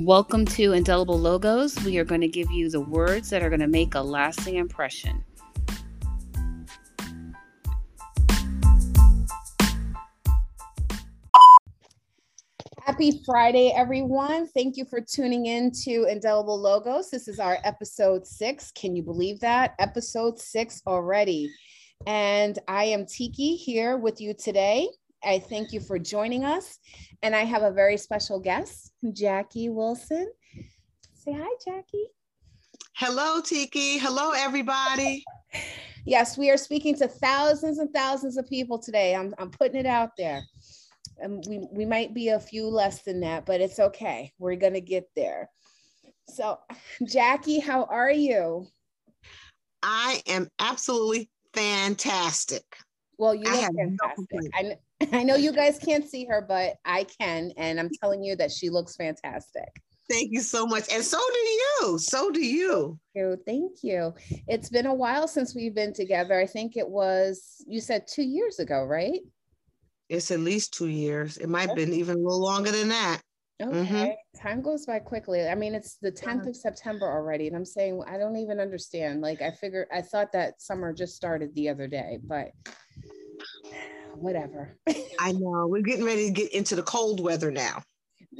Welcome to Indelible Logos. We are going to give you the words that are going to make a lasting impression. Happy Friday, everyone. Thank you for tuning in to Indelible Logos. This is our episode six. Can you believe that? Episode six already. And I am Tiki here with you today. I thank you for joining us. And I have a very special guest, Jackie Wilson. Say hi, Jackie. Hello, Tiki. Hello, everybody. Yes, we are speaking to thousands and thousands of people today. I'm, I'm putting it out there. And we, we might be a few less than that, but it's okay. We're going to get there. So, Jackie, how are you? I am absolutely fantastic. Well, you look fantastic. I, I know you guys can't see her, but I can. And I'm telling you that she looks fantastic. Thank you so much. And so do you. So do you. Thank you. Thank you. It's been a while since we've been together. I think it was, you said two years ago, right? It's at least two years. It might have been even a little longer than that. Okay. Mm-hmm. Time goes by quickly. I mean, it's the 10th of September already. And I'm saying, I don't even understand. Like, I figured, I thought that summer just started the other day, but whatever. I know. We're getting ready to get into the cold weather now.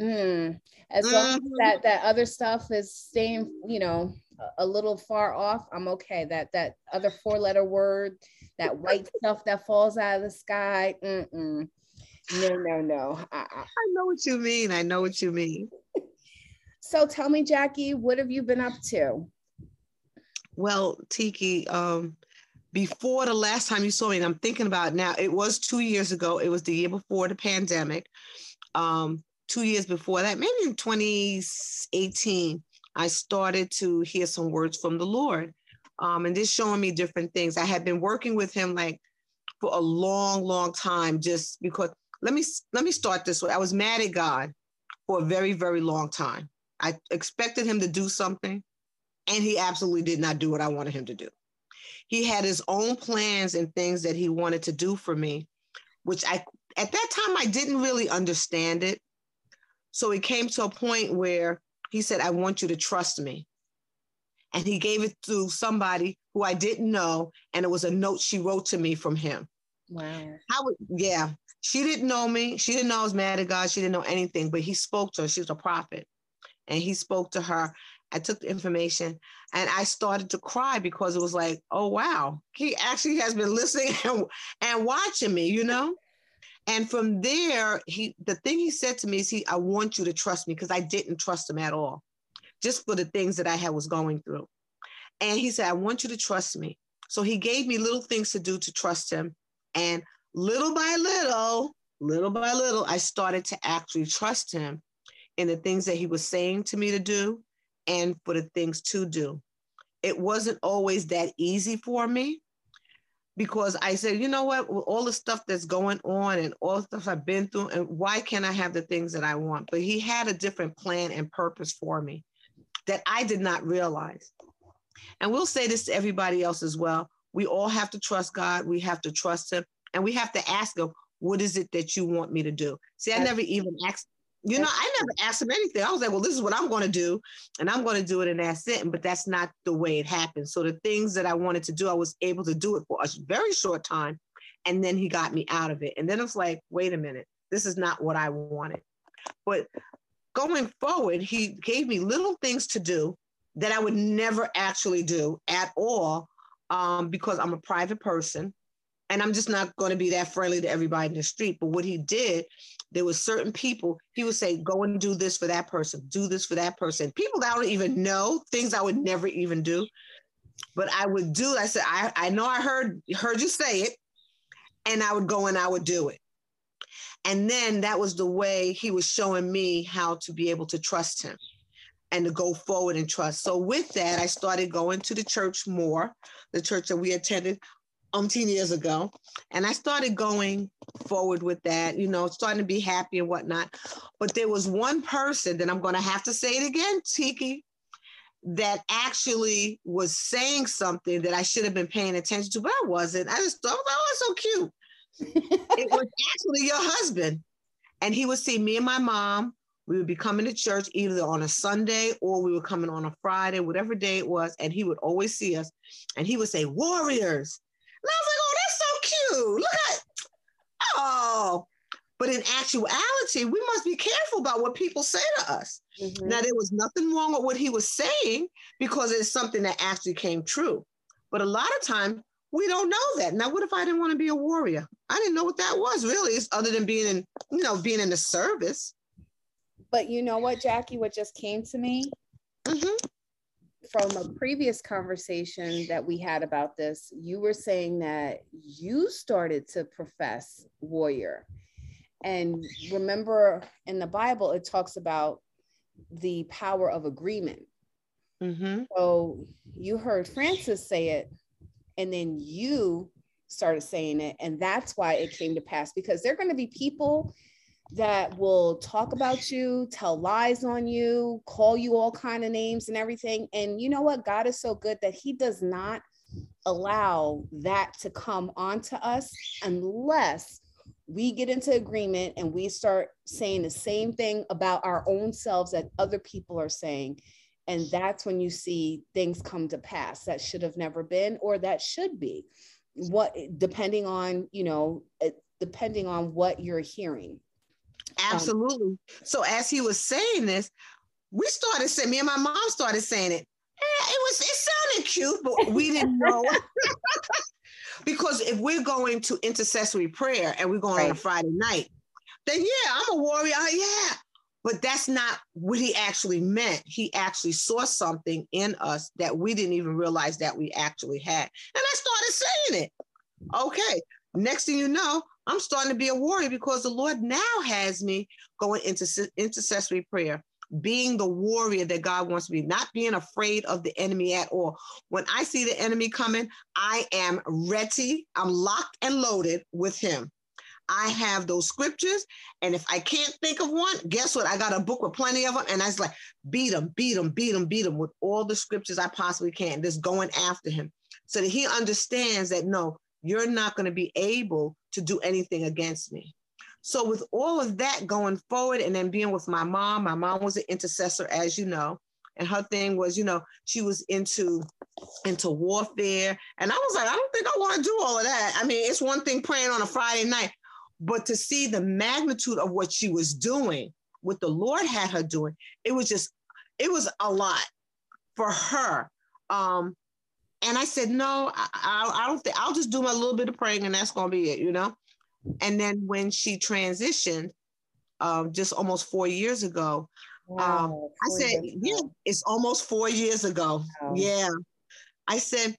Mm. As long as mm-hmm. that that other stuff is staying, you know, a little far off, I'm okay. That that other four letter word, that white stuff that falls out of the sky. Mm-mm. No, no, no. I, I, I know what you mean. I know what you mean. so tell me, Jackie, what have you been up to? Well, Tiki, um, before the last time you saw me, and I'm thinking about now, it was two years ago. It was the year before the pandemic. Um, two years before that, maybe in 2018, I started to hear some words from the Lord. Um, and just showing me different things. I had been working with him like for a long, long time, just because let me let me start this way. I was mad at God for a very, very long time. I expected him to do something, and he absolutely did not do what I wanted him to do he had his own plans and things that he wanted to do for me, which I at that time I didn't really understand it. So it came to a point where he said, I want you to trust me. And he gave it to somebody who I didn't know. And it was a note she wrote to me from him. Wow. How yeah. She didn't know me. She didn't know I was mad at God. She didn't know anything, but he spoke to her. She was a prophet. And he spoke to her I took the information and I started to cry because it was like, oh wow, he actually has been listening and, and watching me, you know? And from there, he the thing he said to me is he, I want you to trust me because I didn't trust him at all, just for the things that I had was going through. And he said, I want you to trust me. So he gave me little things to do to trust him. And little by little, little by little, I started to actually trust him in the things that he was saying to me to do and for the things to do. It wasn't always that easy for me because I said, you know what, With all the stuff that's going on and all the stuff I've been through, and why can't I have the things that I want? But he had a different plan and purpose for me that I did not realize. And we'll say this to everybody else as well. We all have to trust God. We have to trust Him. And we have to ask Him, what is it that you want me to do? See, I never even asked you know, I never asked him anything. I was like, well, this is what I'm going to do, and I'm going to do it, and that's it. But that's not the way it happened. So the things that I wanted to do, I was able to do it for a very short time, and then he got me out of it. And then it was like, wait a minute, this is not what I wanted. But going forward, he gave me little things to do that I would never actually do at all um, because I'm a private person and I'm just not going to be that friendly to everybody in the street. But what he did, there was certain people he would say, "Go and do this for that person, do this for that person." People that I don't even know, things I would never even do, but I would do. I said, "I I know I heard heard you say it," and I would go and I would do it. And then that was the way he was showing me how to be able to trust him and to go forward and trust. So with that, I started going to the church more, the church that we attended umpteen years ago. And I started going forward with that, you know, starting to be happy and whatnot. But there was one person that I'm going to have to say it again, Tiki, that actually was saying something that I should have been paying attention to, but I wasn't. I just thought, oh, it's so cute. it was actually your husband. And he would see me and my mom We would be coming to church either on a Sunday or we were coming on a Friday, whatever day it was. And he would always see us and he would say, Warriors. And I was like, oh, Look at, oh. But in actuality, we must be careful about what people say to us. Mm-hmm. Now, there was nothing wrong with what he was saying because it's something that actually came true. But a lot of time, we don't know that. Now, what if I didn't want to be a warrior? I didn't know what that was really, other than being in, you know, being in the service. But you know what, Jackie, what just came to me mm-hmm. From a previous conversation that we had about this, you were saying that you started to profess warrior. And remember in the Bible, it talks about the power of agreement. Mm-hmm. So you heard Francis say it and then you started saying it and that's why it came to pass because there are going to be people that will talk about you tell lies on you call you all kind of names and everything. And you know what? God is so good that he does not allow that to come onto us unless we get into agreement and we start saying the same thing about our own selves that other people are saying. And that's when you see things come to pass that should have never been or that should be. What depending on you know depending on what you're hearing absolutely um, so as he was saying this we started saying me and my mom started saying it eh, it was it sounded cute but we didn't know because if we're going to intercessory prayer and we're going right. on a friday night then yeah i'm a warrior yeah but that's not what he actually meant. He actually saw something in us that we didn't even realize that we actually had. And I started saying it. Okay. Next thing you know, I'm starting to be a warrior because the Lord now has me going into intercessory prayer, being the warrior that God wants me, not being afraid of the enemy at all. When I see the enemy coming, I am ready, I'm locked and loaded with him. I have those scriptures. And if I can't think of one, guess what? I got a book with plenty of them. And I was like, beat him, beat him, beat him, beat him with all the scriptures I possibly can, just going after him so that he understands that no, you're not going to be able to do anything against me. So, with all of that going forward, and then being with my mom, my mom was an intercessor, as you know, and her thing was, you know, she was into into warfare, and I was like, I don't think I want to do all of that. I mean, it's one thing praying on a Friday night, but to see the magnitude of what she was doing, what the Lord had her doing, it was just, it was a lot for her. Um, and I said, no, I, I, don't think I'll just do my little bit of praying and that's going to be it, you know? And then when she transitioned, um, just almost four years ago, wow, um, I said, yeah, it's almost four years ago. Wow. Yeah. I said,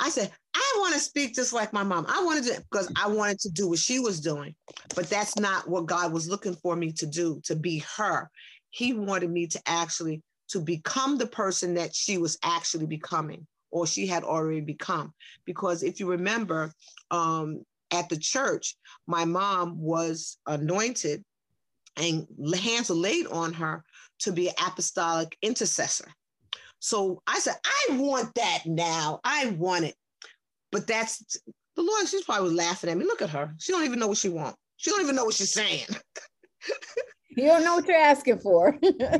I said, I want to speak just like my mom. I wanted to because I wanted to do what she was doing, but that's not what God was looking for me to do, to be her. He wanted me to actually to become the person that she was actually becoming or she had already become. Because if you remember, um, at the church, my mom was anointed and hands were laid on her to be an apostolic intercessor. So I said, I want that now. I want it. But that's the Lord, she's probably laughing at me. Look at her. She don't even know what she wants. She don't even know what she's saying. you don't know what you're asking for. I,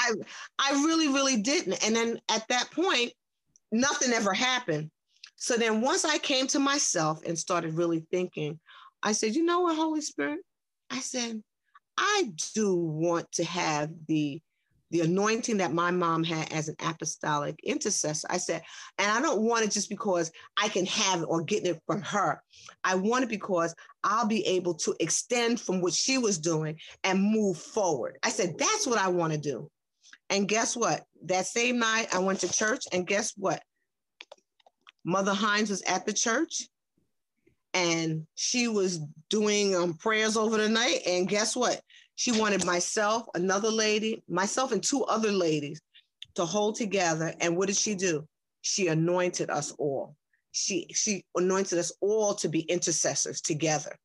I, I really, really didn't. And then at that point, nothing ever happened. So then once I came to myself and started really thinking, I said, you know what, Holy Spirit? I said, I do want to have the the anointing that my mom had as an apostolic intercessor. I said, and I don't want it just because I can have it or get it from her. I want it because I'll be able to extend from what she was doing and move forward. I said, that's what I want to do. And guess what? That same night, I went to church, and guess what? Mother Hines was at the church and she was doing um, prayers over the night. And guess what? She wanted myself, another lady, myself, and two other ladies to hold together. And what did she do? She anointed us all. She she anointed us all to be intercessors together.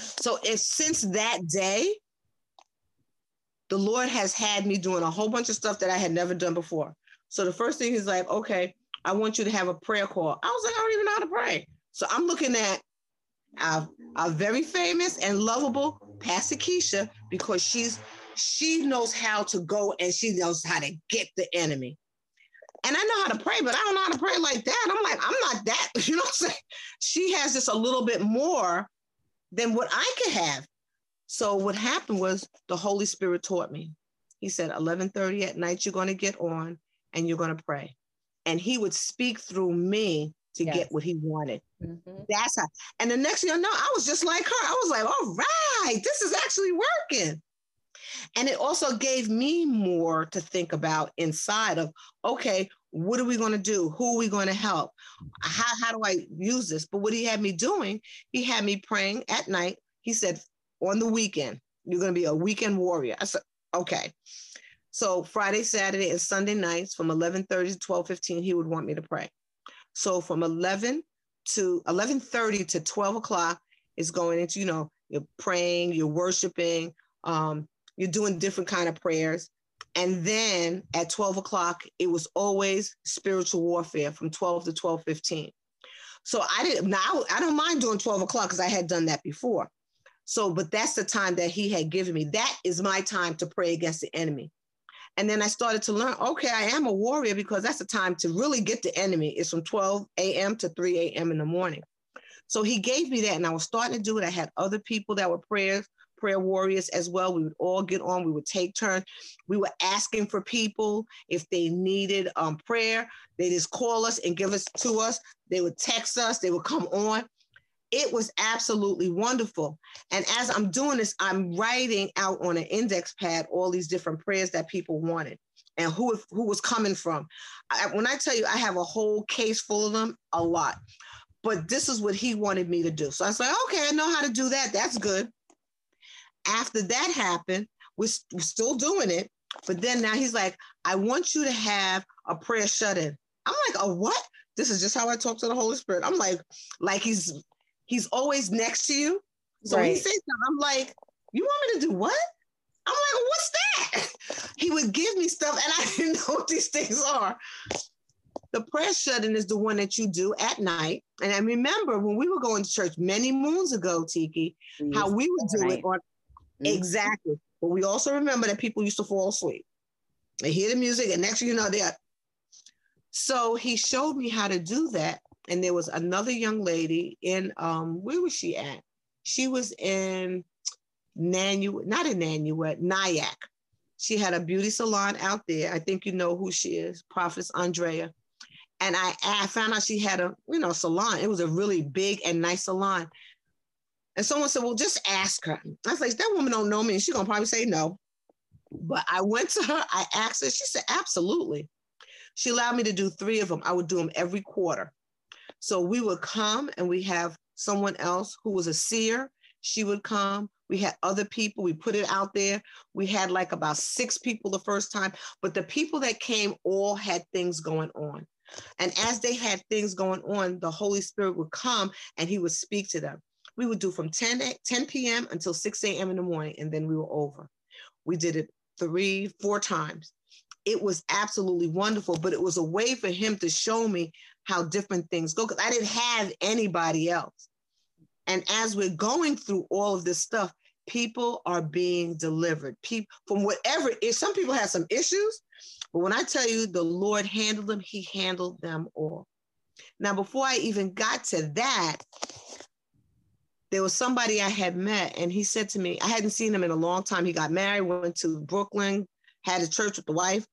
So if since that day, the Lord has had me doing a whole bunch of stuff that I had never done before. So the first thing he's like, okay, I want you to have a prayer call. I was like, I don't even know how to pray. So I'm looking at our, very famous and lovable Pastor Keisha because she's she knows how to go and she knows how to get the enemy. And I know how to pray, but I don't know how to pray like that. I'm like, I'm not that. You know what I'm saying? She has just a little bit more than what I could have. So what happened was the Holy Spirit taught me. He said, 11:30 at night, you're going to get on and you're going to pray. And he would speak through me to yes. get what he wanted. Mm-hmm. That's how. And the next thing you know, I was just like her. I was like, all right, this is actually working. And it also gave me more to think about inside of, okay, what are we going to do? Who are we going to help? How, how do I use this? But what he had me doing, he had me praying at night. He said, on the weekend, you're going to be a weekend warrior. I said, okay. So Friday, Saturday, and Sunday nights from 11:30 to 12:15, he would want me to pray. So from 11 to 11:30 to 12 o'clock is going into, you know, you're praying, you're worshiping, um, you're doing different kind of prayers. And then at 12 o'clock, it was always spiritual warfare from 12 to 12, 15. So I didn't now I don't mind doing 12 o'clock because I had done that before. So, but that's the time that he had given me. That is my time to pray against the enemy. And then I started to learn, okay, I am a warrior because that's the time to really get the enemy. It's from 12 a.m. to 3 a.m. in the morning. So he gave me that, and I was starting to do it. I had other people that were prayers, prayer warriors as well. We would all get on. We would take turns. We were asking for people if they needed um, prayer. They just call us and give us to us. They would text us. They would come on it was absolutely wonderful. And as I'm doing this, I'm writing out on an index pad all these different prayers that people wanted and who who was coming from. I, when I tell you, I have a whole case full of them, a lot. But this is what he wanted me to do. So I was like, okay, I know how to do that. That's good. After that happened, we're, we're still doing it. But then now he's like, I want you to have a prayer shut in. I'm like, a what? This is just how I talk to the Holy Spirit. I'm like, like he's he's always next to you. So right. he says something, I'm like, you want me to do what? I'm like, what's that? He would give me stuff and I didn't know what these things are. The prayer shut-in is the one that you do at night. And I remember when we were going to church many moons ago, Tiki, yes. how we would do right. it on mm-hmm. exactly. But we also remember that people used to fall asleep. They hear the music, and next you know they're so he showed me how to do that and there was another young lady in um where was she at? She was in Nanuet, not in Nanuet, Nyack. She had a beauty salon out there. I think you know who she is, Prophetess Andrea. And I, I found out she had a, you know, salon. It was a really big and nice salon. And someone said, well, just ask her. I was like, that woman don't know me. And she's gonna probably say no. But I went to her, I asked her, she said, absolutely. She allowed me to do three of them. I would do them every quarter. So we would come and we have someone else who was a seer. She would come. We had other people. We put it out there. We had like about six people the first time, but the people that came all had things going on. And as they had things going on, the Holy Spirit would come and he would speak to them. We would do from 10, 10 p.m. until 6 a.m. in the morning, and then we were over. We did it three, four times. It was absolutely wonderful, but it was a way for him to show me how different things go because I didn't have anybody else. And as we're going through all of this stuff, people are being delivered. People from whatever is some people have some issues, but when I tell you the Lord handled them, he handled them all. Now, before I even got to that, there was somebody I had met, and he said to me, I hadn't seen him in a long time. He got married, went to Brooklyn, had a church with the wife.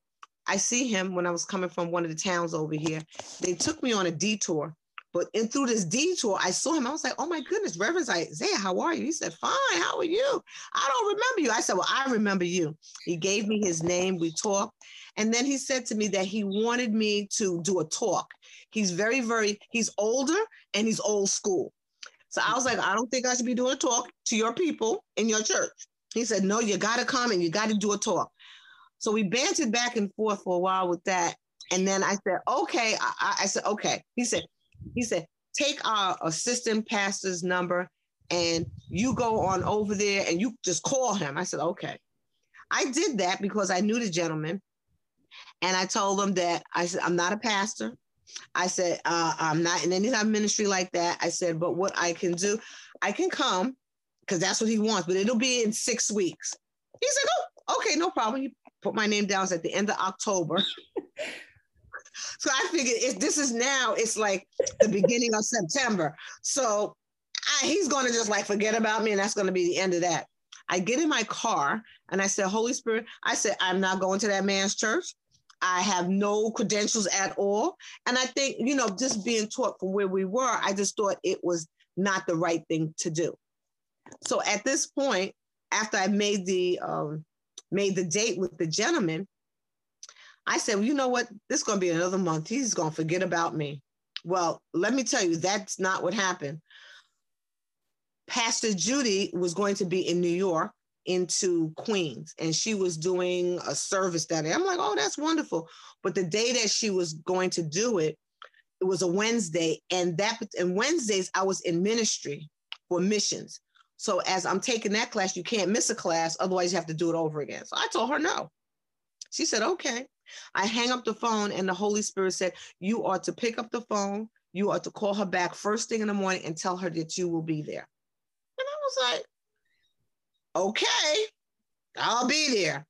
I see him when I was coming from one of the towns over here. They took me on a detour. But in through this detour, I saw him. I was like, oh my goodness, Reverend Isaiah, how are you? He said, fine, how are you? I don't remember you. I said, well, I remember you. He gave me his name. We talked. And then he said to me that he wanted me to do a talk. He's very, very, he's older and he's old school. So I was like, I don't think I should be doing a talk to your people in your church. He said, no, you got to come and you got to do a talk. So we bantered back and forth for a while with that. And then I said, okay. I, I said, okay. He said, he said, take our assistant pastor's number and you go on over there and you just call him. I said, okay. I did that because I knew the gentleman. And I told him that I said, I'm not a pastor. I said, uh, I'm not in any type of ministry like that. I said, but what I can do, I can come because that's what he wants, but it'll be in six weeks. He said, oh, okay, no problem. You put my name down is at the end of October. so I figured if this is now, it's like the beginning of September. So I, he's going to just like forget about me, and that's going to be the end of that. I get in my car and I said, Holy Spirit, I said, I'm not going to that man's church. I have no credentials at all. And I think, you know, just being taught from where we were, I just thought it was not the right thing to do. So at this point, after I made the um, made the date with the gentleman, I said, well, you know what? This is going to be another month. He's going to forget about me. Well, let me tell you, that's not what happened. Pastor Judy was going to be in New York into Queens and she was doing a service that day. I'm like, oh, that's wonderful. But the day that she was going to do it, it was a Wednesday. And that and Wednesdays I was in ministry for missions. So as I'm taking that class, you can't miss a class, otherwise you have to do it over again. So I told her no. She said, okay. I hang up the phone and the Holy Spirit said, you are to pick up the phone. You are to call her back first thing in the morning and tell her that you will be there. And I was like, okay, I'll be there.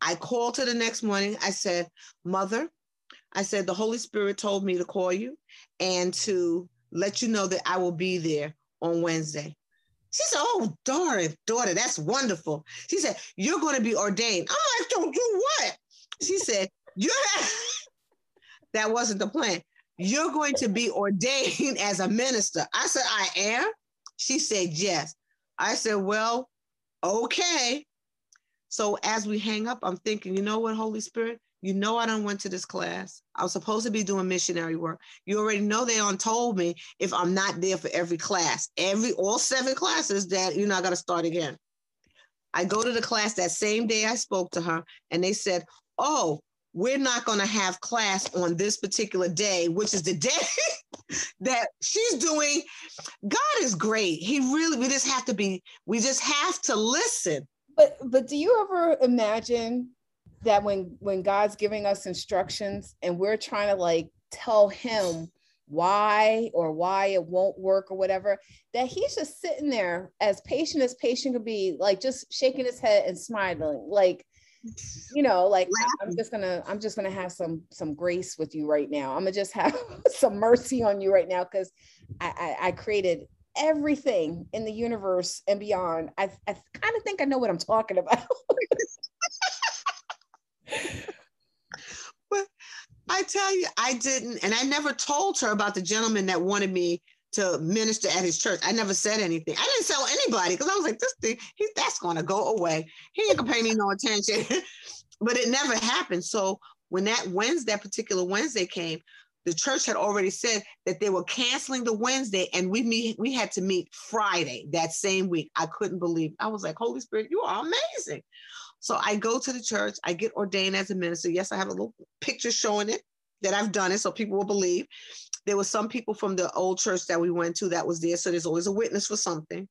I called her the next morning. I said, Mother, I said, the Holy Spirit told me to call you and to let you know that I will be there on Wednesday. She said, Oh, darn, daughter, that's wonderful. She said, You're going to be ordained. I'm like, Don't do what? She said, You that wasn't the plan. You're going to be ordained as a minister. I said, I am. She said, Yes. I said, Well, okay. So as we hang up, I'm thinking, you know what, Holy Spirit? You know I don't went to this class. I was supposed to be doing missionary work. You already know they on told me if I'm not there for every class, every all seven classes, that you know I got to start again. I go to the class that same day I spoke to her, and they said, "Oh, we're not going to have class on this particular day, which is the day that she's doing. God is great. He really, we just have to be, we just have to listen. But but do you ever imagine that when when God's giving us instructions and we're trying to like tell him why or why it won't work or whatever, that he's just sitting there as patient as patient could be, like just shaking his head and smiling, like you know like i'm just gonna i'm just gonna have some some grace with you right now. I'm gonna just have some mercy on you right now because I, I, I created everything in the universe and beyond. I, I kind of think i know what i'm talking about but i tell you i didn't and i never told her about the gentleman that wanted me to minister at his church. I never said anything. I didn't tell anybody because I was like, this thing, he, that's going to go away. He ain't gonna pay me no attention. but it never happened. So when that Wednesday, that particular Wednesday came, the church had already said that they were canceling the Wednesday and we meet, we had to meet Friday that same week. I couldn't believe. I was like, Holy Spirit, you are amazing. So I go to the church, I get ordained as a minister. Yes, I have a little picture showing it that I've done it so people will believe there were some people from the old church that we went to that was there. So there's always a witness for something.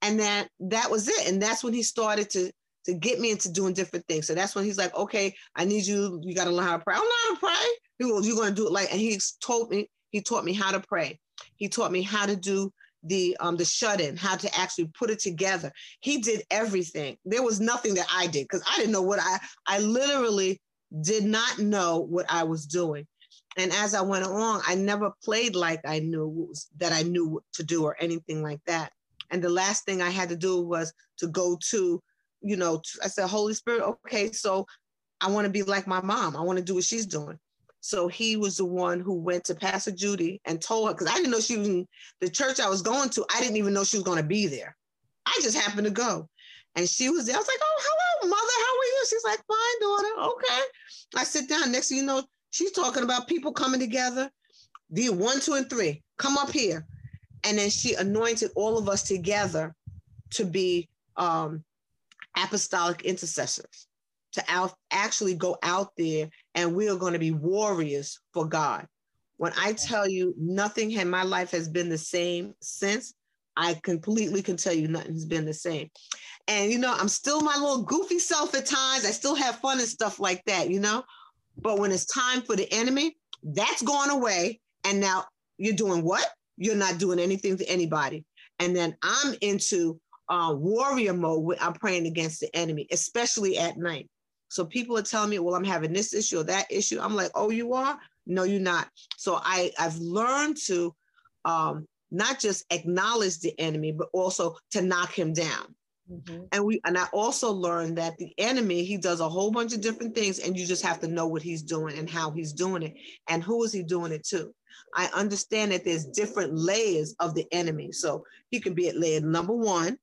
And then that was it. And that's when he started to to get me into doing different things. So that's when he's like, okay, I need you, you got to learn how to pray. I don't know how to pray. He goes, you're going to do it like, and he told me, he taught me how to pray. He taught me how to do the um the shut-in, how to actually put it together. He did everything. There was nothing that I did because I didn't know what I I literally did not know what I was doing. And as I went along, I never played like I knew that I knew what to do or anything like that. And the last thing I had to do was to go to, you know, I said, Holy Spirit, okay, so I want to be like my mom. I want to do what she's doing. So he was the one who went to Pastor Judy and told her, because I didn't know she was in the church I was going to, I didn't even know she was going to be there. I just happened to go. And she was there. I was like, oh, hello, mother. How are you? She's like, fine, daughter. Okay. I sit down. Next thing you know, She's talking about people coming together. The one, two, and three, come up here. And then she anointed all of us together to be um, apostolic intercessors, to out, actually go out there and we are going to be warriors for God. When I tell you nothing in my life has been the same since, I completely can tell you nothing's been the same. And you know, I'm still my little goofy self at times. I still have fun and stuff like that, you know. But when it's time for the enemy, that's gone away. And now you're doing what? You're not doing anything to anybody. And then I'm into uh, warrior mode. I'm praying against the enemy, especially at night. So people are telling me, well, I'm having this issue or that issue. I'm like, oh, you are? No, you're not. So I, I've learned to um, not just acknowledge the enemy, but also to knock him down. Mm-hmm. And we and I also learned that the enemy, he does a whole bunch of different things, and you just have to know what he's doing and how he's doing it and who is he doing it to. I understand that there's different layers of the enemy. So he could be at layer number one,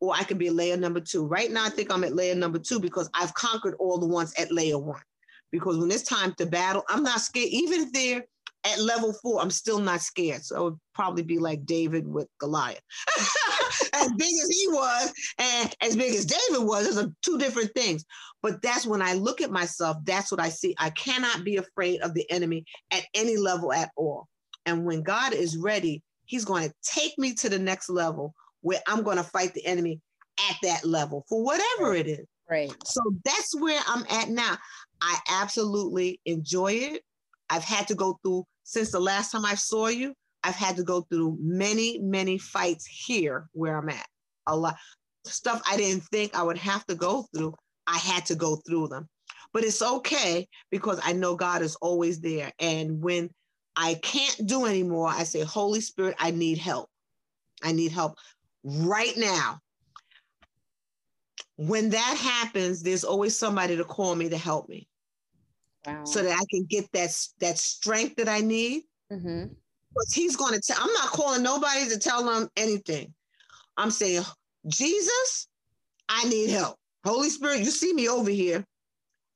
or I could be layer number two. Right now, I think I'm at layer number two because I've conquered all the ones at layer one. Because when it's time to battle, I'm not scared. Even if they're at level four, I'm still not scared. So it would probably be like David with Goliath. as big as he was and as big as David was, those are two different things. But that's when I look at myself, that's what I see. I cannot be afraid of the enemy at any level at all. And when God is ready, he's going to take me to the next level where I'm going to fight the enemy at that level for whatever it is. Right. So that's where I'm at now. I absolutely enjoy it. I've had to go through since the last time I saw you. I've had to go through many, many fights here where I'm at. A lot stuff I didn't think I would have to go through. I had to go through them. But it's okay because I know God is always there. And when I can't do anymore, I say, Holy Spirit, I need help. I need help right now. When that happens, there's always somebody to call me to help me. Wow. So that I can get that, that strength that I need. Mm-hmm. Because he's going to tell, I'm not calling nobody to tell them anything. I'm saying, Jesus, I need help. Holy Spirit, you see me over here.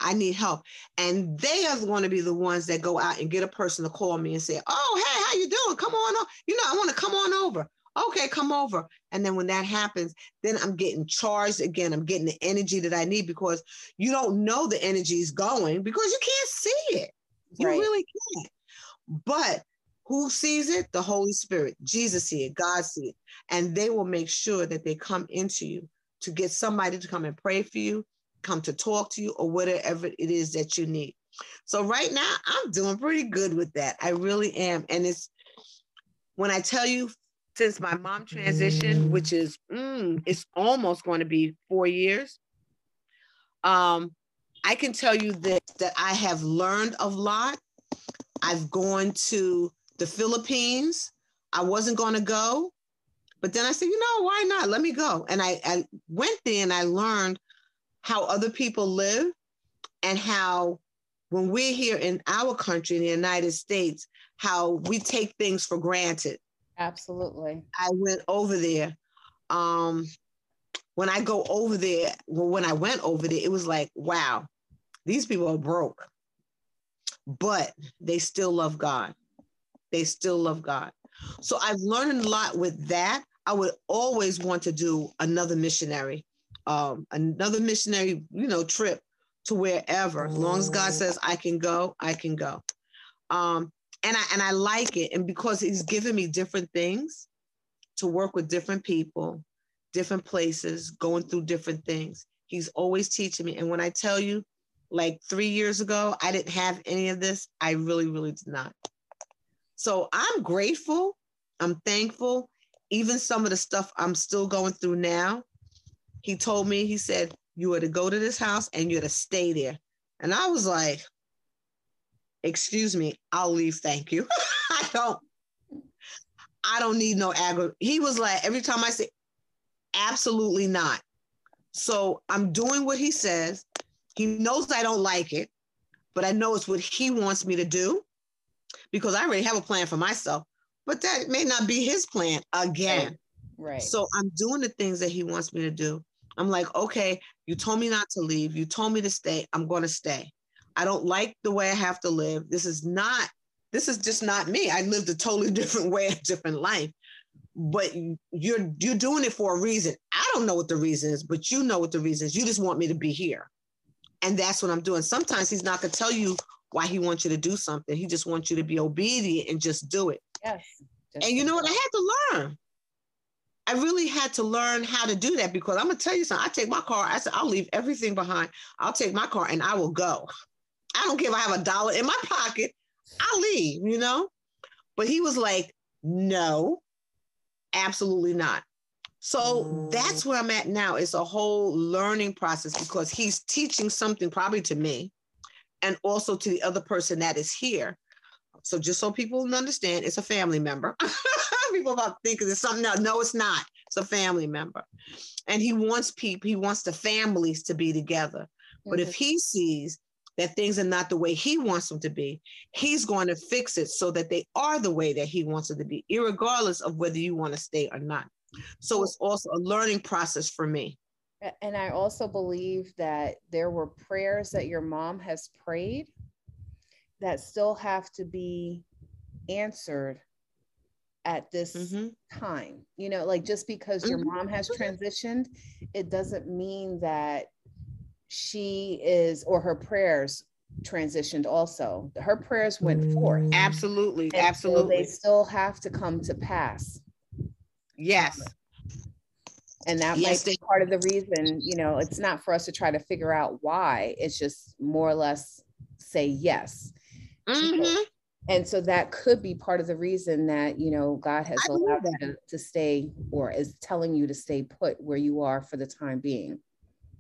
I need help. And they are going to be the ones that go out and get a person to call me and say, Oh, hey, how you doing? Come on. You know, I want to come on over. Okay, come over. And then when that happens, then I'm getting charged again. I'm getting the energy that I need because you don't know the energy is going because you can't see it. You right. really can't. But who sees it? The Holy Spirit. Jesus see it. God see it. And they will make sure that they come into you to get somebody to come and pray for you, come to talk to you, or whatever it is that you need. So right now, I'm doing pretty good with that. I really am. And it's when I tell you, since my mom transitioned, which is mm, it's almost going to be four years. Um, I can tell you that that I have learned a lot. I've gone to the Philippines. I wasn't going to go, but then I said, you know, why not? Let me go. And I, I went there and I learned how other people live and how when we're here in our country, in the United States, how we take things for granted. Absolutely. I went over there. Um, when I go over there, well, when I went over there, it was like, wow, these people are broke, but they still love God they still love God. So I've learned a lot with that. I would always want to do another missionary, um, another missionary, you know, trip to wherever. As long as God says I can go, I can go. Um, and I and I like it. And because He's given me different things to work with different people, different places, going through different things. He's always teaching me. And when I tell you, like three years ago, I didn't have any of this. I really, really did not. So I'm grateful. I'm thankful. Even some of the stuff I'm still going through now. He told me, he said, you are to go to this house and you're to stay there. And I was like, excuse me, I'll leave. Thank you. I don't, I don't need no aggro. He was like, every time I say, absolutely not. So I'm doing what he says. He knows I don't like it, but I know it's what he wants me to do because I already have a plan for myself, but that may not be his plan again. Right. right. So I'm doing the things that he wants me to do. I'm like, okay, you told me not to leave. You told me to stay. I'm going to stay. I don't like the way I have to live. This is not, this is just not me. I lived a totally different way, a different life. But you're you're doing it for a reason. I don't know what the reason is, but you know what the reason is. You just want me to be here. And that's what I'm doing. Sometimes he's not gonna tell you why he wants you to do something. He just wants you to be obedient and just do it. Yes. And you know what? I had to learn. I really had to learn how to do that because I'm gonna tell you something. I take my car, I said, I'll leave everything behind. I'll take my car and I will go. I don't care if I have a dollar in my pocket, I'll leave, you know? But he was like, no, absolutely not. So that's mm. where I'm at now. It's a whole learning process because he's teaching something probably to me and also to the other person that is here. So just so people understand, it's a family member. people about thinking it's something else. No, it's not. It's a family member. And he wants people, he wants the families to be together. But if he sees that things are not the way he wants them to be, he's going to fix it so that they are the way that he wants it to be, regardless of whether you want to stay or not. So it's also a learning process for me. And I also believe that there were prayers that your mom has prayed that still have to be answered at this mm-hmm. time. You know, like just because your mm-hmm. mom has transitioned, it doesn't mean that she is or her prayers transitioned also. Her prayers went forth. Absolutely. And absolutely. So they still have to come to pass. Yes. And that yes, might be part of the reason, you know, it's not for us to try to figure out why. It's just more or less say yes. Mm-hmm. And so that could be part of the reason that, you know, God has I allowed you to, to, stay or is telling you to stay put where you are for the time being.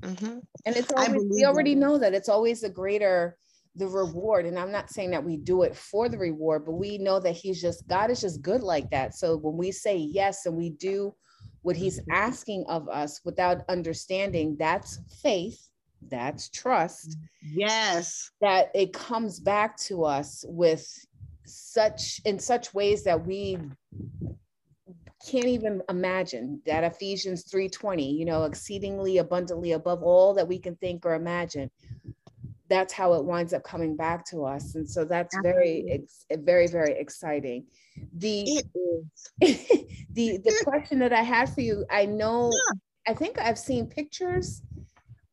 Mm-hmm. And it's always, we already that. know that it's always the greater the reward. And I'm not saying that we do it for the reward, but we know that He's just God is just good like that. So when we say yes and we do what He's mm-hmm. asking of us without understanding, that's faith. That's trust. Yes. That it comes back to us with such in such ways that we can't even imagine that Ephesians 3:20, you know, exceedingly abundantly above all that we can think or imagine. That's how it winds up coming back to us. And so that's very very very exciting. The the the question that I had for you, I know I think I've seen pictures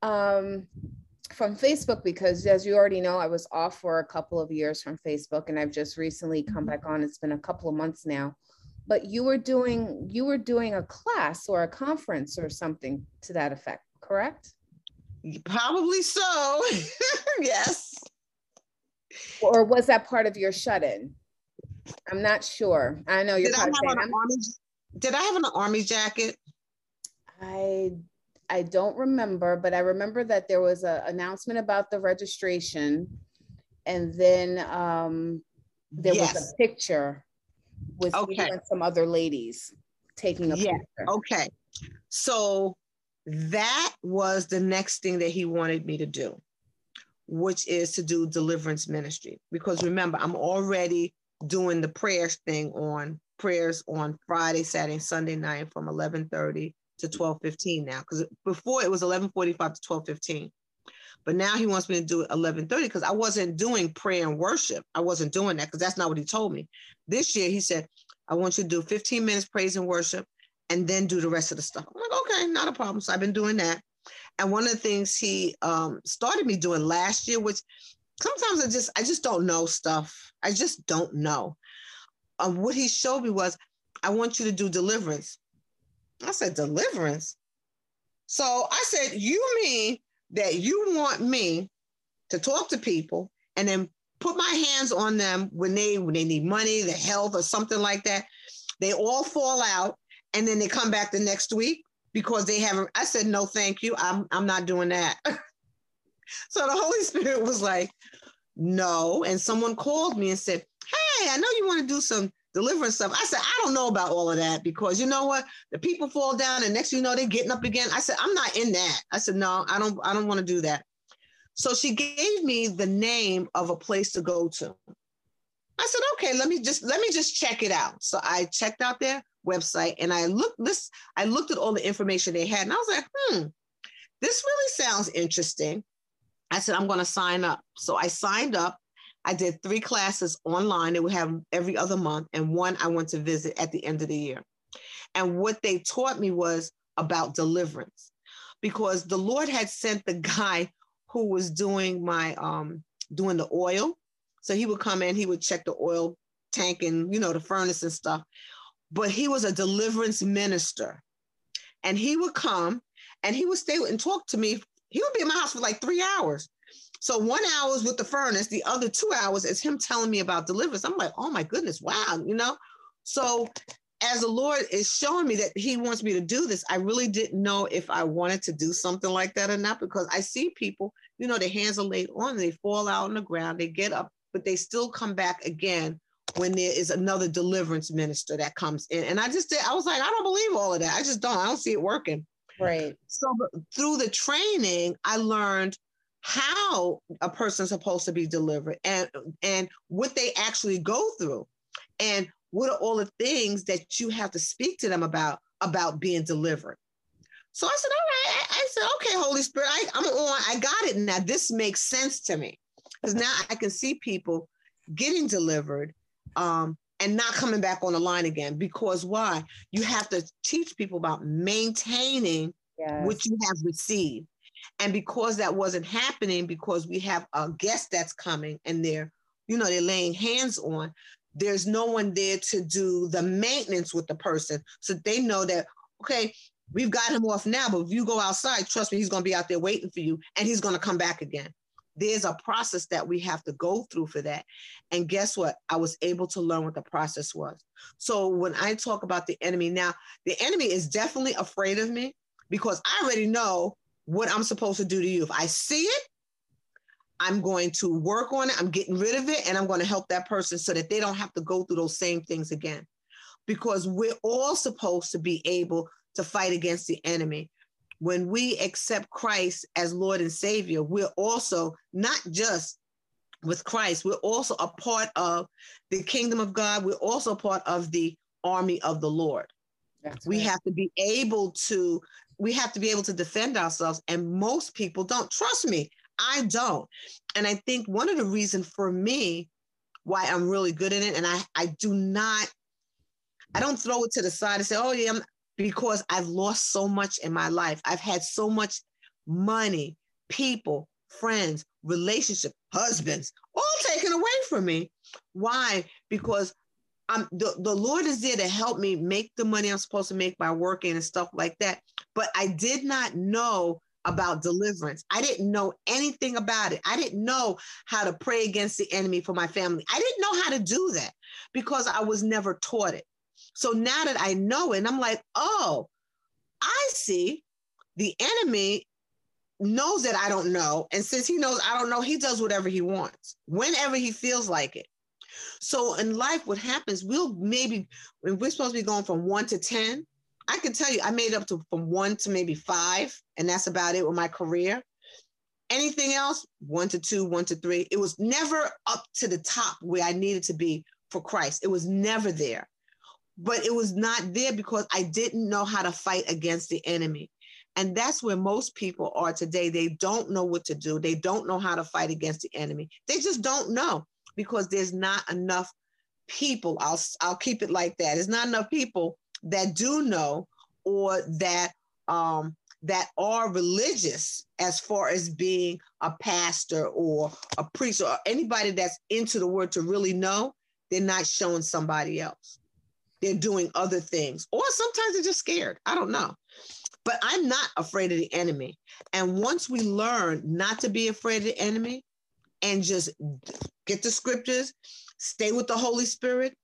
um from Facebook because, as you already know, I was off for a couple of years from Facebook, and I've just recently come mm-hmm. back on. It's been a couple of months now but you were doing you were doing a class or a conference or something to that effect correct? Probably so. Yes. Or was that part of your shut-in? I'm not sure. I know you're did, I have an army, did i have an army jacket? I i don't remember but i remember that there was an announcement about the registration and then um there yes. was a picture with okay. some other ladies taking a yeah. picture. Okay. So that was the next thing that he wanted me to do, which is to do deliverance ministry. Because remember, I'm already doing the prayers thing on prayers on Friday, Saturday, Sunday night from 11:30 to 12:15 now. Because before it was 11:45 to 12:15. But now he wants me to do it 11:30 because I wasn't doing prayer and worship. I wasn't doing that because that's not what he told me. This year he said, I want you to do 15 minutes praise and worship and then do the rest of the stuff. I'm like, okay, not a problem. So I've been doing that. And one of the things he um, started me doing last year, which sometimes I just I just don't know stuff. I just don't know. Um, what he showed me was, I want you to do deliverance. I said, deliverance. So I said, you mean that you want me to talk to people and then put my hands on them when they when they need money, the health, or something like that. They all fall out, and then they come back the next week because they haven't. I said no, thank you. I'm I'm not doing that. so the Holy Spirit was like, no. And someone called me and said, hey, I know you want to do some deliverance stuff. I said, I don't know about all of that because you know what? The people fall down and next you know they're getting up again. I said, I'm not in that. I said, no, I don't, I don't want to do that. So she gave me the name of a place to go to. I said, okay, let me just let me just check it out. So I checked out their website and I looked this, I looked at all the information they had, and I was like, hmm, this really sounds interesting. I said, I'm going to sign up. So I signed up I did three classes online. They we have every other month, and one I went to visit at the end of the year. And what they taught me was about deliverance, because the Lord had sent the guy who was doing my um doing the oil. So he would come in, he would check the oil tank and you know the furnace and stuff. But he was a deliverance minister. And he would come and he would stay and talk to me. He would be in my house for like three hours so one hour is with the furnace, the other two hours is him telling me about deliverance. I'm like, oh my goodness, wow, you know. So as the Lord is showing me that He wants me to do this, I really didn't know if I wanted to do something like that or not because I see people, you know, their hands are laid on, they fall out on the ground, they get up, but they still come back again when there is another deliverance minister that comes in. And I just did, I was like, I don't believe all of that. I just don't, I don't see it working. Right. So through the training, I learned how a person's supposed to be delivered and and what they actually go through. And what are all the things that you have to speak to them about about being delivered? So i said all right. I, said okay holy spirit I, i'm on. I got it now. This makes sense to me. Because now i can see people getting delivered um, and not coming back on the line again. Because why? You have to teach people about maintaining yes. what you have received and because that wasn't happening because we have a guest that's coming and they're you know they're laying hands on there's no one there to do the maintenance with the person. So they know that, okay, we've got him off now, but if you go outside, trust me, he's going to be out there waiting for you and he's going to come back again. There's a process that we have to go through for that. And guess what? I was able to learn what the process was. So when I talk about the enemy now, the enemy is definitely afraid of me because I already know what I'm supposed to do to you. If I see it, I'm going to work on it. I'm getting rid of it and I'm going to help that person so that they don't have to go through those same things again. Because we're all supposed to be able to fight against the enemy. When we accept Christ as Lord and Savior, we're also not just with Christ, we're also a part of the kingdom of God. We're also part of the army of the Lord. That's we right. have to be able to we have to be able to defend ourselves and most people don't trust me I don't. And I think one of the reasons for me why I'm really good in it, and I, I do not, I don't throw it to the side and say, oh, yeah, I'm, because I've lost so much in my life. I've had so much money, people, friends, relationship, husbands, all taken away from me. Why? Because I'm the, the Lord is there to help me make the money I'm supposed to make by working and stuff like that. But I did not know about deliverance. I didn't know anything about it. I didn't know how to pray against the enemy for my family. I didn't know how to do that because I was never taught it. So now that I know it, and I'm like, oh, I see the enemy knows that I don't know. And since he knows I don't know, he does whatever he wants, whenever he feels like it. So in life, what happens, we'll maybe, when we're supposed to be going from one to 10, I can tell you, I made up to from one to maybe five, and that's about it with my career. Anything else, one to two, one to three. It was never up to the top where I needed to be for Christ. It was never there. But it was not there because I didn't know how to fight against the enemy. And that's where most people are today. They don't know what to do. They don't know how to fight against the enemy. They just don't know because there's not enough people. I'll I'll keep it like that. There's not enough people that do know or that um, that are religious as far as being a pastor or a priest or anybody that's into the word to really know, they're not showing somebody else. They're doing other things, or sometimes they're just scared. I don't know. But I'm not afraid of the enemy. And once we learn not to be afraid of the enemy and just get the scriptures, stay with the Holy Spirit,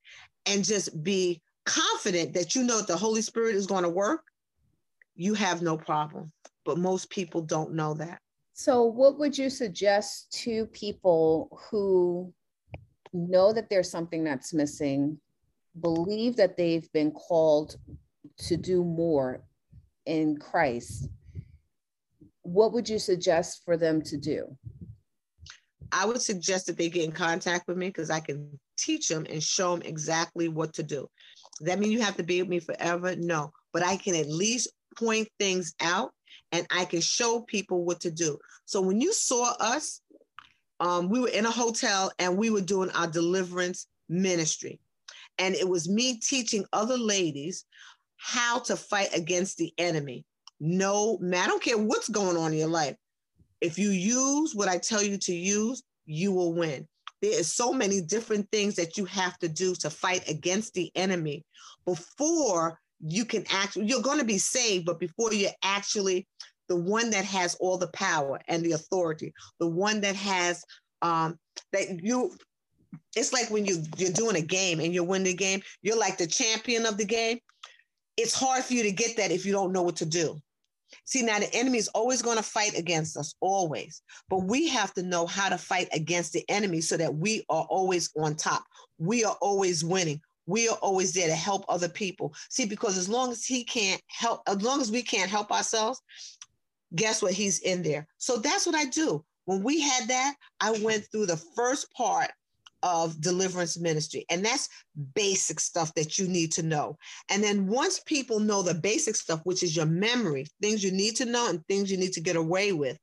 and just be confident that you know that the Holy Spirit is going to work, you have no problem. But most people don't know that. So, what would you suggest to people who know that there's something that's missing, believe that they've been called to do more in Christ? What would you suggest for them to do? I would suggest that they get in contact with me because I can teach them and show them exactly what to do that mean you have to be with me forever? No, but I can at least point things out and I can show people what to do. So when you saw us, um, we were in a hotel and we were doing our deliverance ministry. And it was me teaching other ladies how to fight against the enemy. No, man, I don't care what's going on in your life. If you use what I tell you to use, you will win there is so many different things that you have to do to fight against the enemy before you can actually you're going to be saved but before you're actually the one that has all the power and the authority the one that has um that you it's like when you you're doing a game and you win the game, you're like the champion of the game. It's hard for you to get that if you don't know what to do. See, now the enemy is always going to fight against us, always. But we have to know how to fight against the enemy so that we are always on top. We are always winning. We are always there to help other people. See, because as long as he can't help, as long as we can't help ourselves, guess what? He's in there. So that's what I do. When we had that, I went through the first part of deliverance ministry. And that's basic stuff that you need to know. And then once people know the basic stuff, which is your memory, things you need to know and things you need to get away with,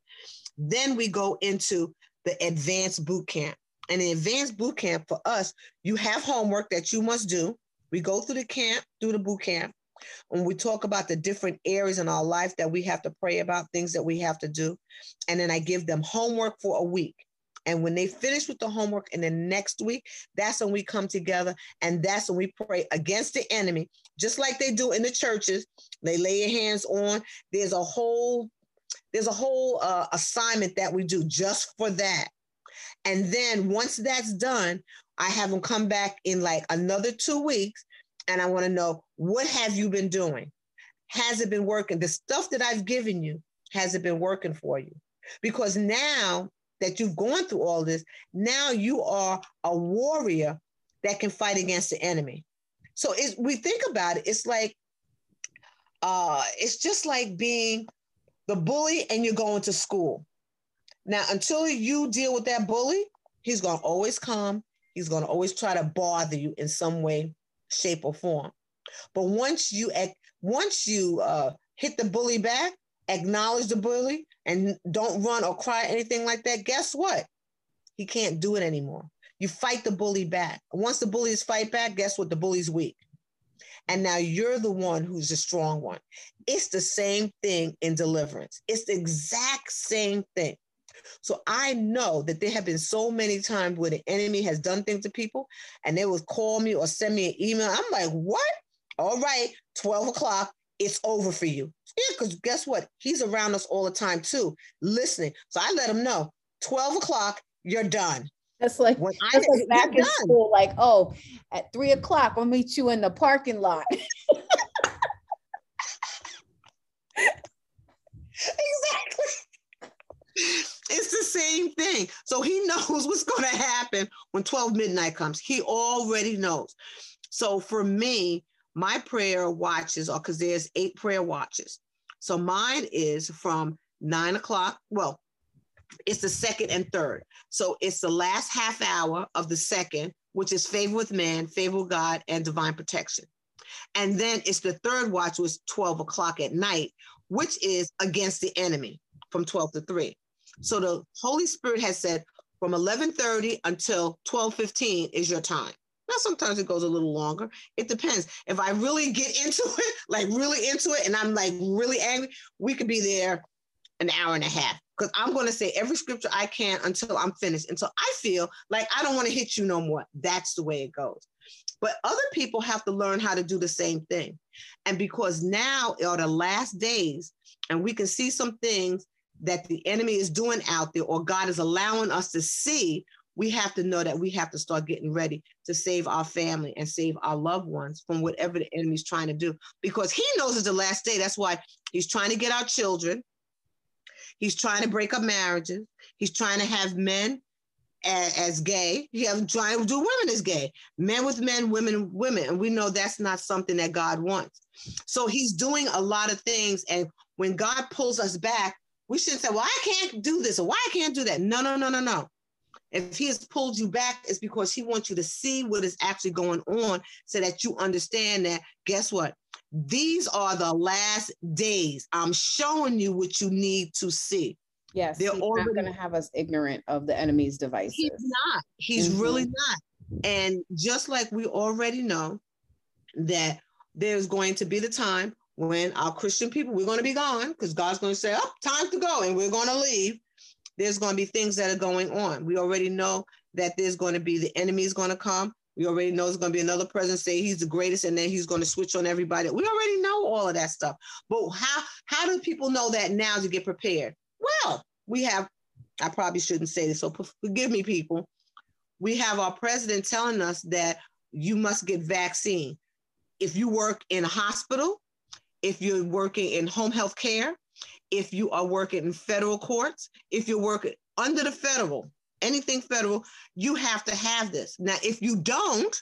then we go into the advanced boot camp. And the advanced boot camp for us, you have homework that you must do. We go through the camp, through the boot camp. When we talk about the different areas in our life that we have to pray about, things that we have to do. And then I give them homework for a week. And when they finish with the homework in the next week, that's when we come together and that's when we pray against the enemy, just like they do in the churches. They lay your hands on. There's a whole there's a whole uh, assignment that we do just for that. And then once that's done, I have them come back in like another two weeks, and I want to know what have you been doing? Has it been working? The stuff that I've given you, has it been working for you? Because now that you've gone through all this, now you are a warrior that can fight against the enemy. So it's, we think about it, it's like, uh, it's just like being the bully and you're going to school. Now, until you deal with that bully, he's going to always come. He's going to always try to bother you in some way, shape, or form. But once you act, once you uh, hit the bully back, acknowledge the bully, and don't run or cry, anything like that, guess what? He can't do it anymore. You fight the bully back. Once the bullies fight back, guess what? The bully's weak. And now you're the one who's the strong one. It's the same thing in deliverance. It's the exact same thing. So I know that there have been so many times where the enemy has done things to people and they would call me or send me an email. I'm like, what? All right, 12 o'clock, it's over for you. Yeah, because guess what? He's around us all the time too, listening. So I let him know 12 o'clock, you're done. That's like, when that's I, like back in school, like, oh, at three o'clock, I'll meet you in the parking lot. exactly. It's the same thing. So he knows what's going to happen when 12 midnight comes. He already knows. So for me, my prayer watches are because there's eight prayer watches. So mine is from nine o'clock. Well, it's the second and third. So it's the last half hour of the second, which is favor with man, favor with God, and divine protection. And then it's the third watch, which is 12 o'clock at night, which is against the enemy from 12 to 3. So the Holy Spirit has said from 11:30 until 12:15 is your time. Now, sometimes it goes a little longer. It depends. If I really get into it, like really into it, and I'm like really angry, we could be there an hour and a half. Because I'm going to say every scripture I can until I'm finished, until I feel like I don't want to hit you no more. That's the way it goes. But other people have to learn how to do the same thing. And because now are the last days, and we can see some things that the enemy is doing out there, or God is allowing us to see, we have to know that we have to start getting ready to save our family and save our loved ones from whatever the enemy's trying to do because he knows it's the last day. That's why he's trying to get our children. He's trying to break up marriages. He's trying to have men as, as gay. He's trying to do women as gay. Men with men, women women. And we know that's not something that God wants. So he's doing a lot of things. And when God pulls us back, we shouldn't say, well, I can't do this or why I can't do that. No, no, no, no, no. If he has pulled you back, it's because he wants you to see what is actually going on so that you understand that, guess what? These are the last days. I'm showing you what you need to see. Yes, they're already, not going to have us ignorant of the enemy's devices. He's not. He's mm-hmm. really not. And just like we already know that there's going to be the time when our Christian people, we're going to be gone because God's going to say, oh, time to go, and we're going to leave there's going to be things that are going on. We already know that there's going to be the enemy is going to come. We already know there's going to be another president say he's the greatest, and then he's going to switch on everybody. We already know all of that stuff. But how how do people know that now to get prepared? Well, we have. I probably shouldn't say this, so forgive me, people. we have our president telling us that you must get vaccine. If you work in a hospital, if you're working in home health care, if you are working in federal courts, if you're working under the federal, anything federal, you have to have this. Now, if you don't,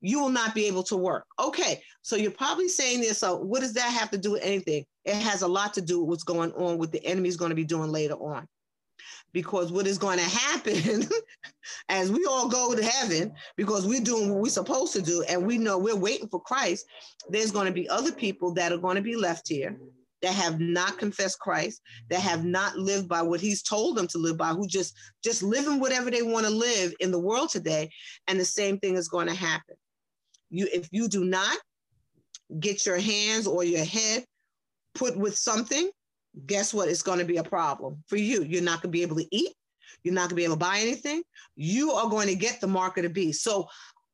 you will not be able to work. Okay, so you're probably saying this. So, what does that have to do with anything? It has a lot to do with what's going on, what the enemy is going to be doing later on. Because what is going to happen as we all go to heaven, because we're doing what we're supposed to do, and we know we're waiting for Christ, there's going to be other people that are going to be left here that have not confessed Christ, that have not lived by what he's told them to live by, who just just living whatever they want to live in the world today. And the same thing is going to happen. You, if you do not get your hands or your head put with something, guess what? It's going to be a problem for you. You're not going to be able to eat. You're not going to be able to buy anything. You are going to get the mark of the beast. So,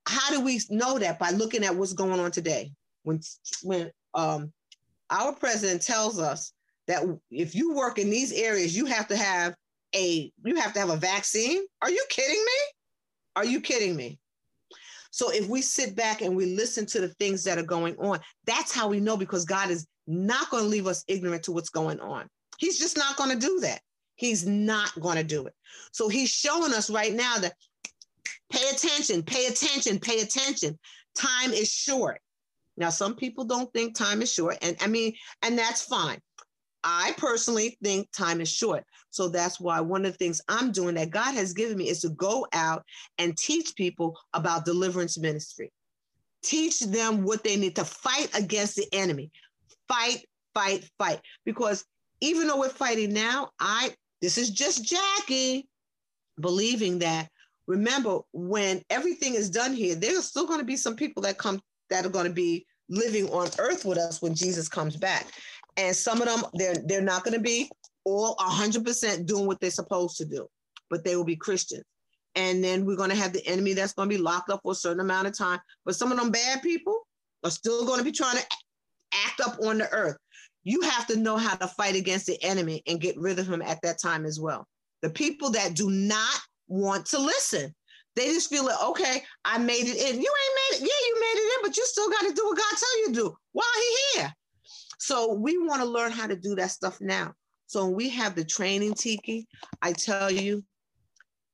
how do we know that? By looking at what's going on today. When when um, our president tells us that if you work in these areas, you have to have a you have to have a vaccine. Are you kidding me? Are you kidding me? So if we sit back and we listen to the things that are going on, that's how we know because God is not going to leave us ignorant to what's going on. He's just not going to do that. He's not going to do it. So he's showing us right now that pay attention, pay attention, pay attention. Time is short. Now, some people don't think time is short, and I mean, and that's fine. I personally think time is short. So that's why one of the things I'm doing that God has given me is to go out and teach people about deliverance ministry. Teach them what they need to fight against the enemy. Fight, fight, fight. Because even though we're fighting now, I this is just Jackie believing that remember when everything is done here, there's still going to be some people that come that are going to be living on earth with us when Jesus comes back. And some of them, they're they're not going to be all 100% doing what they're supposed to do, but they will be Christians. And then we're going to have the enemy that's going to be locked up for a certain amount of time. But some of them bad people are still going to be trying to act up on the earth. You have to know how to fight against the enemy and get rid of him at that time as well. The people that do not want to listen, they just feel like, okay, I made it in. You ain't made it. Yeah, you made it in, but you still got to do what God tell you to do while he here. So we want to learn how to do that stuff now. So when we have the training, Tiki, I tell you,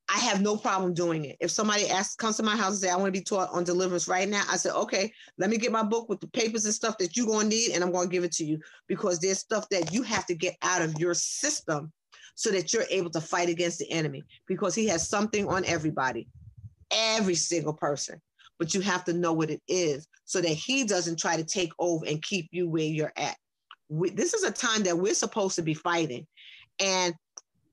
I have no problem doing it. If somebody asks, comes to my house and say, I want to be taught on deliverance right now, I said, okay, let me get my book with the papers and stuff that you're going to need, and I'm going to give it to you because there's stuff that you have to get out of your system so that you're able to fight against the enemy because he has something on everybody every single person, but you have to know what it is so that he doesn't try to take over and keep you where you're at. We, this is a time that we're supposed to be fighting. And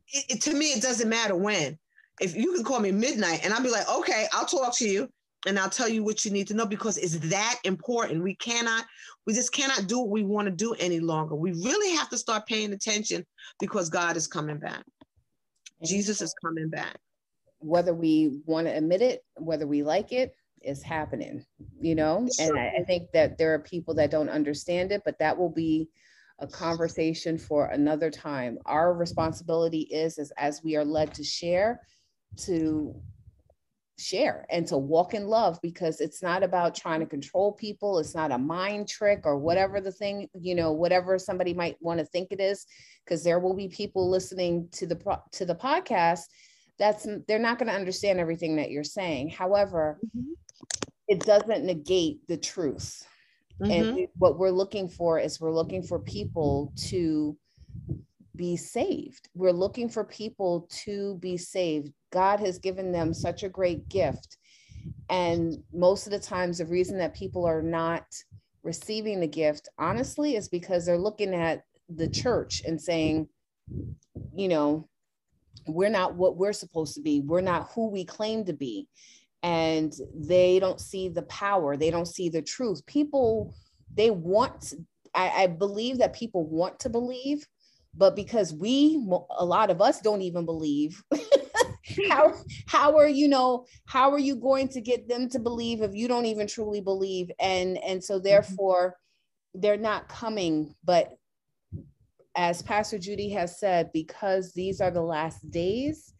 it, it, to me, it doesn't matter when. If you can call me midnight and I'll be like, okay, I'll talk to you and I'll tell you what you need to know because it's that important. We cannot, we just cannot do what we want to do any longer. We really have to start paying attention because God is coming back. Jesus is coming back whether we want to admit it, whether we like it, is happening, you know? And I, I, think that there are people that don't understand it, but that will be a conversation for another time. Our responsibility is, is as we are led to share, to share and to walk in love because it's not about trying to control people it's not a mind trick or whatever the thing you know whatever somebody might want to think it is because there will be people listening to the to the podcast that's they're not going to understand everything that you're saying. However mm-hmm. it doesn't negate the truth. Mm-hmm. and what we're looking for is we're looking for people to be saved. We're looking for people to be saved. God has given them such a great gift. And most of the times the reason that people are not receiving the gift honestly is because they're looking at the church and saying you know we're not what we're supposed to be. We're not who we claim to be. And they don't see the power. They don't see the truth. People they want I, I believe that people want to believe but because we a lot of us don't even believe how how are you know how are you going to get them to believe if you don't even truly believe? And and so mm-hmm. therefore they're not coming but as Pastor Judy has said, because these are the last days,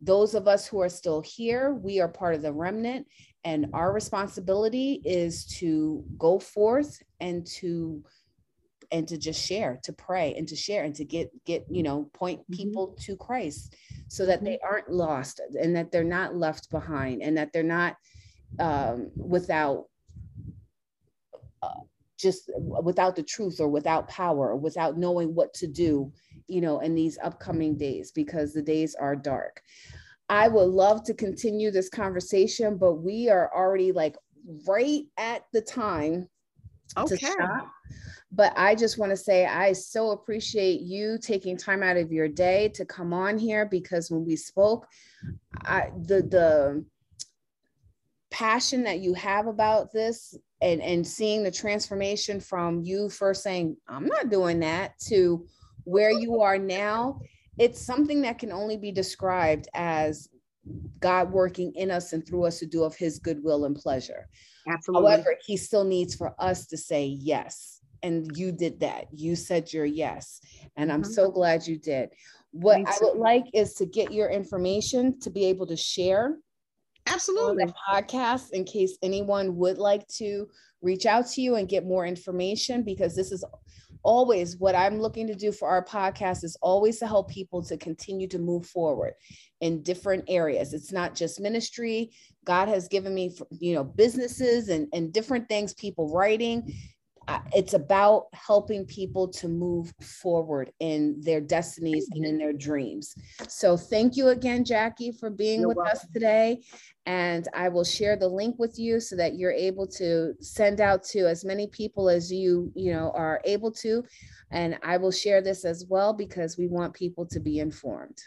those of us who are still here, we are part of the remnant, and our responsibility is to go forth and to and to just share to pray and to share and to get get you know point mm-hmm. people mm-hmm. to christ so that they mm-hmm. aren't lost and that they're not left behind and that they're not um, without uh, just without the truth or without power or without knowing what to do you know in these upcoming days because the days are dark i would love to continue this conversation but we are already like right at the time okay. to stop but I just want to say I so appreciate you taking time out of your day to come on here because when we spoke, I the the passion that you have about this and and seeing the transformation from you first saying I'm not doing that to where you are now, it's something that can only be described as God working in us and through us to do of his goodwill and pleasure. Absolutely. However, he still needs for us to say yes and you did that. You said your yes. And I'm mm-hmm. so glad you did. What I would like is to get your information to be able to share absolutely the podcast in case anyone would like to reach out to you and get more information because this is always what I'm looking to do for our podcast is always to help people to continue to move forward in different areas. It's not just ministry. God has given me, you know, businesses and, and different things, people writing it's about helping people to move forward in their destinies and in their dreams. So thank you again, Jackie, for being you're with welcome. us today. And I will share the link with you so that you're able to send out to as many people as you, you know, are able to. And I will share this as well because we want people to be informed.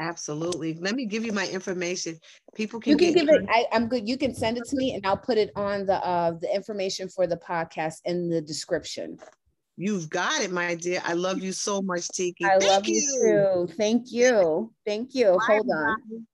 Absolutely. Let me give you my information. People can, you can give it. I, am good. You can send it to me, and I'll put it on the uh, the information for the podcast in the description. You've got it, my dear. I love you so much, Tiki. I Thank love you. you too. Thank you. Thank you. Bye, Hold on.